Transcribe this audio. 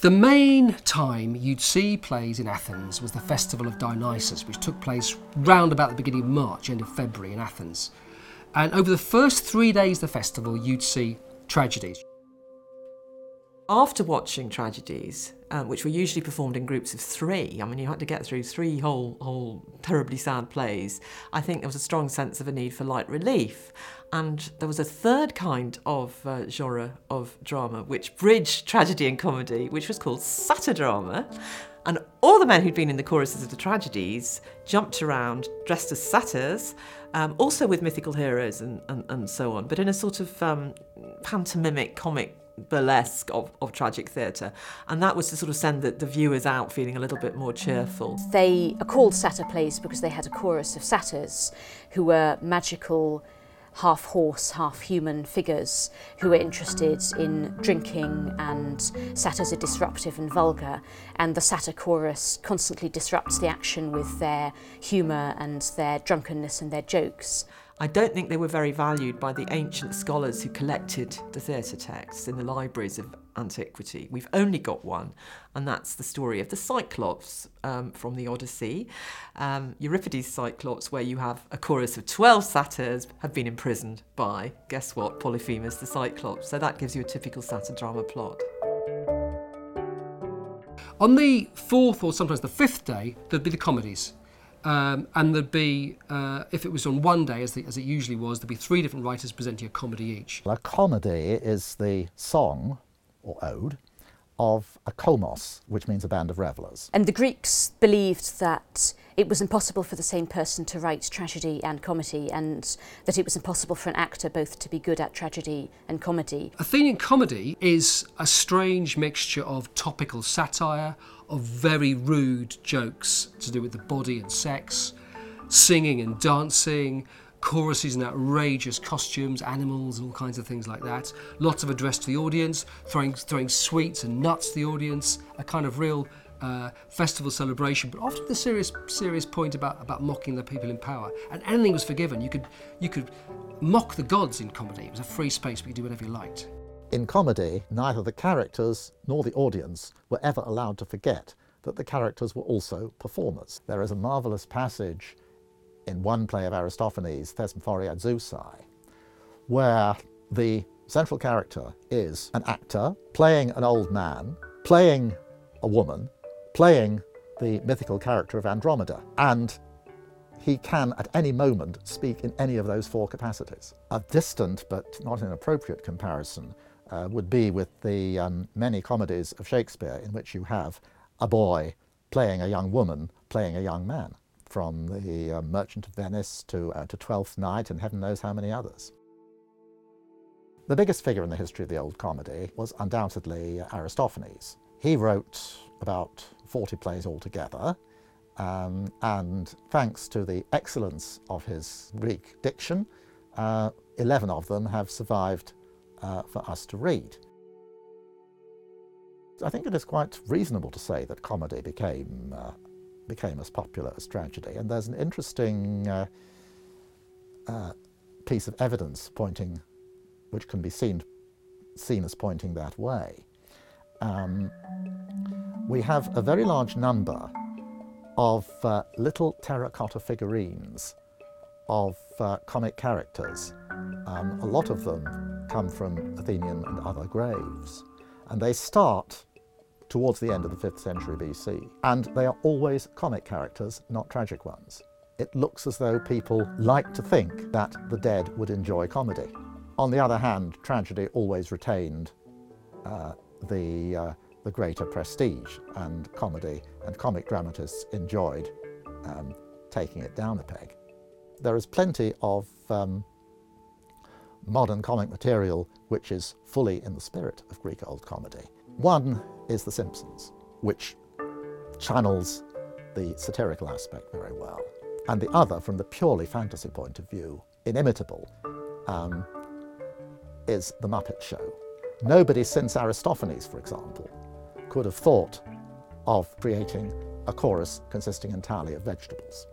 The main time you'd see plays in Athens was the Festival of Dionysus, which took place round about the beginning of March, end of February in Athens. And over the first three days of the festival, you'd see tragedies. After watching tragedies, um, which were usually performed in groups of three, I mean, you had to get through three whole, whole terribly sad plays, I think there was a strong sense of a need for light relief. And there was a third kind of uh, genre of drama which bridged tragedy and comedy, which was called satyr-drama. And all the men who'd been in the choruses of the tragedies jumped around dressed as satyrs, um, also with mythical heroes and, and, and, so on, but in a sort of um, pantomimic, comic burlesque of, of tragic theatre. And that was to sort of send the, the viewers out feeling a little bit more cheerful. They are called satyr plays because they had a chorus of satyrs who were magical, half horse, half human figures who were interested in drinking and satyrs are disruptive and vulgar and the satyr chorus constantly disrupts the action with their humour and their drunkenness and their jokes. I don't think they were very valued by the ancient scholars who collected the theatre texts in the libraries of antiquity. We've only got one, and that's the story of the Cyclops um, from the Odyssey. Um, Euripides' Cyclops, where you have a chorus of 12 satyrs, have been imprisoned by, guess what, Polyphemus the Cyclops. So that gives you a typical satyr drama plot. On the fourth or sometimes the fifth day, there'd be the comedies. Um, and there'd be, uh, if it was on one day, as, the, as it usually was, there'd be three different writers presenting a comedy each. A comedy is the song or ode of a komos, which means a band of revellers. And the Greeks believed that it was impossible for the same person to write tragedy and comedy, and that it was impossible for an actor both to be good at tragedy and comedy. Athenian comedy is a strange mixture of topical satire, of very rude jokes to do with the body and sex, singing and dancing, choruses in outrageous costumes, animals, and all kinds of things like that. Lots of address to the audience, throwing, throwing sweets and nuts to the audience, a kind of real uh, festival celebration, but often the serious, serious point about, about mocking the people in power. And anything was forgiven. You could, you could mock the gods in comedy. It was a free space, you could do whatever you liked. In comedy, neither the characters nor the audience were ever allowed to forget that the characters were also performers. There is a marvellous passage in one play of Aristophanes, Thesmophoriazusae, where the central character is an actor playing an old man, playing a woman, playing the mythical character of Andromeda. And he can at any moment speak in any of those four capacities. A distant but not inappropriate comparison uh, would be with the um, many comedies of Shakespeare in which you have a boy playing a young woman playing a young man from the uh, Merchant of Venice to, uh, to Twelfth Night and heaven knows how many others. The biggest figure in the history of the old comedy was undoubtedly Aristophanes. He wrote about 40 plays altogether, um, and thanks to the excellence of his Greek diction, uh, 11 of them have survived uh, for us to read. I think it is quite reasonable to say that comedy became uh, became as popular as tragedy. And there's an interesting uh, uh, piece of evidence pointing, which can be seen, seen as pointing that way. Um, we have a very large number of uh, little terracotta figurines of uh, comic characters. Um, a lot of them come from Athenian and other graves. And they start towards the end of the 5th century BC. And they are always comic characters, not tragic ones. It looks as though people like to think that the dead would enjoy comedy. On the other hand, tragedy always retained uh, the, uh, the greater prestige, and comedy and comic dramatists enjoyed um, taking it down a peg. There is plenty of um, modern comic material which is fully in the spirit of Greek old comedy. One is The Simpsons, which channels the satirical aspect very well. And the other, from the purely fantasy point of view, inimitable, um, is The Muppet Show. Nobody since Aristophanes, for example, could have thought of creating a chorus consisting entirely of vegetables.